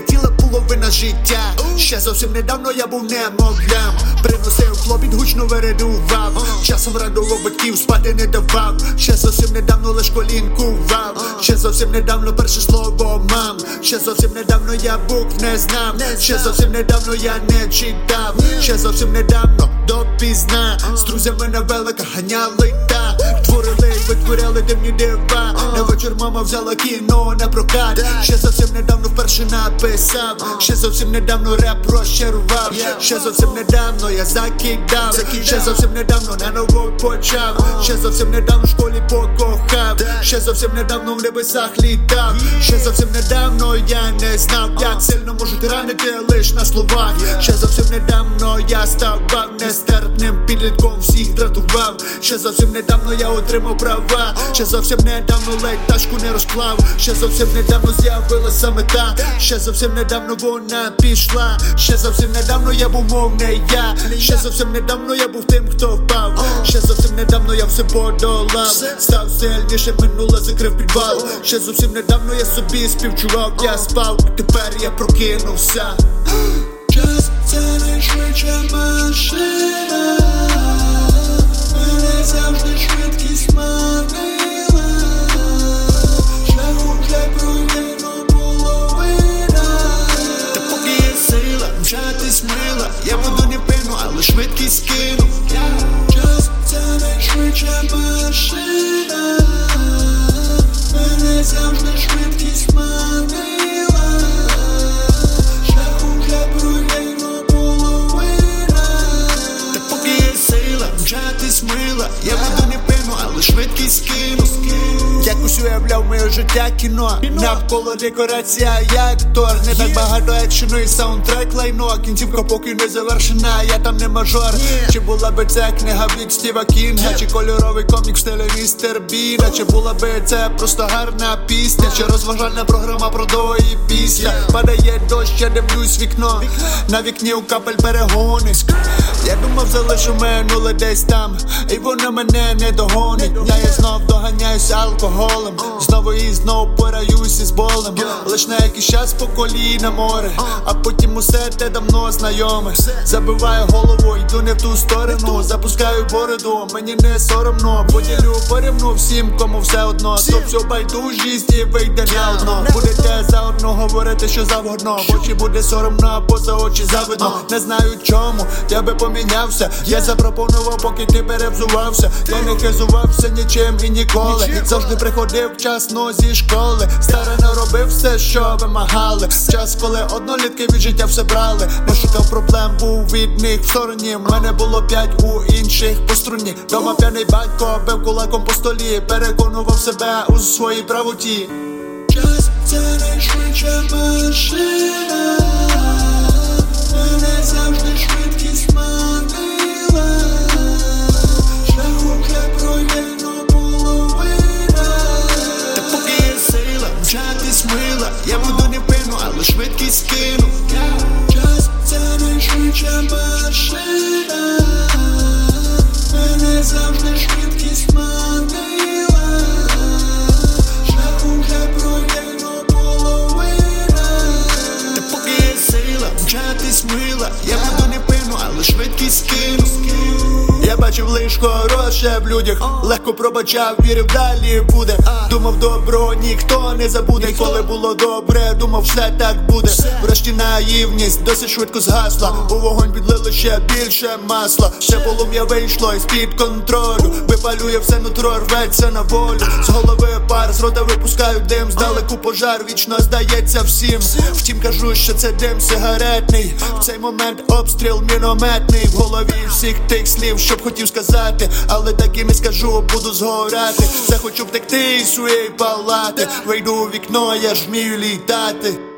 пролетіла половина життя. Ще зовсім недавно я був немовлям. Приносив хлопіт, гучно вередував. Часом радував батьків, спати не давав. Ще зовсім недавно лиш колінкував. Ще зовсім недавно перше слово мам. Ще зовсім недавно я букв не знав. Ще зовсім недавно я не читав. Ще зовсім недавно допізна. З друзями на велика ганяли та творили, витворяли темні дива. На вечір мама взяла кіно на прокат. Ще зовсім недавно написав. Ще зовсім недавно реп розчарував. Ще зовсім недавно я закидав. Ще зовсім недавно на ново почав. Ще зовсім недавно в школі покохав. Ще зовсім недавно в небесах літав. Ще зовсім недавно я не знав, як сильно можуть ранити лиш на словах. Ще зовсім недавно я ставав нестерпним підлітком, всіх дратував. Ще зовсім недавно я отримав права. Ще зовсім недавно ледь тачку не розклав. Ще зовсім недавно з'явилася мета. Ще зовсім недавно вона пішла. Ще зовсім недавно я був мов не я. Ще зовсім недавно я був тим, хто впав. Ще зовсім недавно я все подолав. Став сильніше, минуле закрив підвал. Ще зовсім недавно я собі співчував. Я спав, тепер я прокинувся. Час це найшвидша машина, Якось уявляв моє життя кіно. Навколо декорація, я актор Не так багато екшену і саундтрек лайно. Кінцівка поки не завершена, я там не мажор. Чи була би це книга від Стіва Кінга? Чи кольоровий комік в стилі містер Біна Чи була би це просто гарна пісня? Чи розважальна програма про до і після Падає дощ, я дивлюсь вікно. На вікні у капель перегони. Я думав залишу минуле десь там І воно мене не догонить. Я знов доганяюсь алкоголем Знову і знов пораюсь із болем. Лиш на якийсь час по коліна море. А потім усе те давно знайоме. Забиваю голову, йду не в ту сторону. Запускаю бороду, мені не соромно. Поділю порівну всім, кому все одно. То всю байдужість і вийде за одно говорити, що завгодно. Очі буде соромно, а поза очі завидно. Не знаю чому, я би помінявся. Я запропонував, поки ти перевзувався. Я не хизувався нічим і ніколи. Завжди приходив вчасно зі школи. Старано робив все, що вимагали. Час, коли однолітки від життя все брали. Не шукав проблем, був від них в стороні. Мене було п'ять у інших по струні. Дома п'яний батько бив кулаком по столі. Переконував себе у своїй правоті це найшвидша машина, мене завжди швидкість манила, шляху вже пройдено половина. Сила, мчатись мила Я буду не пину, але швидкість кину Час це найшвидша машина, бачив лиш хороше в людях. Легко пробачав, вірив далі буде. Думав добро ніхто не забуде. Коли було добре, думав все так буде. Врешті наївність досить швидко згасла. У вогонь підлили ще більше масла. Ще полум'я вийшло із під контролю. Випалює все нутро, рветься на волю. З голови пар, з рота випускають дим. Здалеку пожар вічно здається всім. Втім кажу, що це дим сигаретний. В цей момент обстріл мінометний. В голові всіх тих слів, щоб хотів сказати Але так і не скажу, буду згорати. Захочу втекти із своєї палати. Вийду у вікно, я ж вмію літати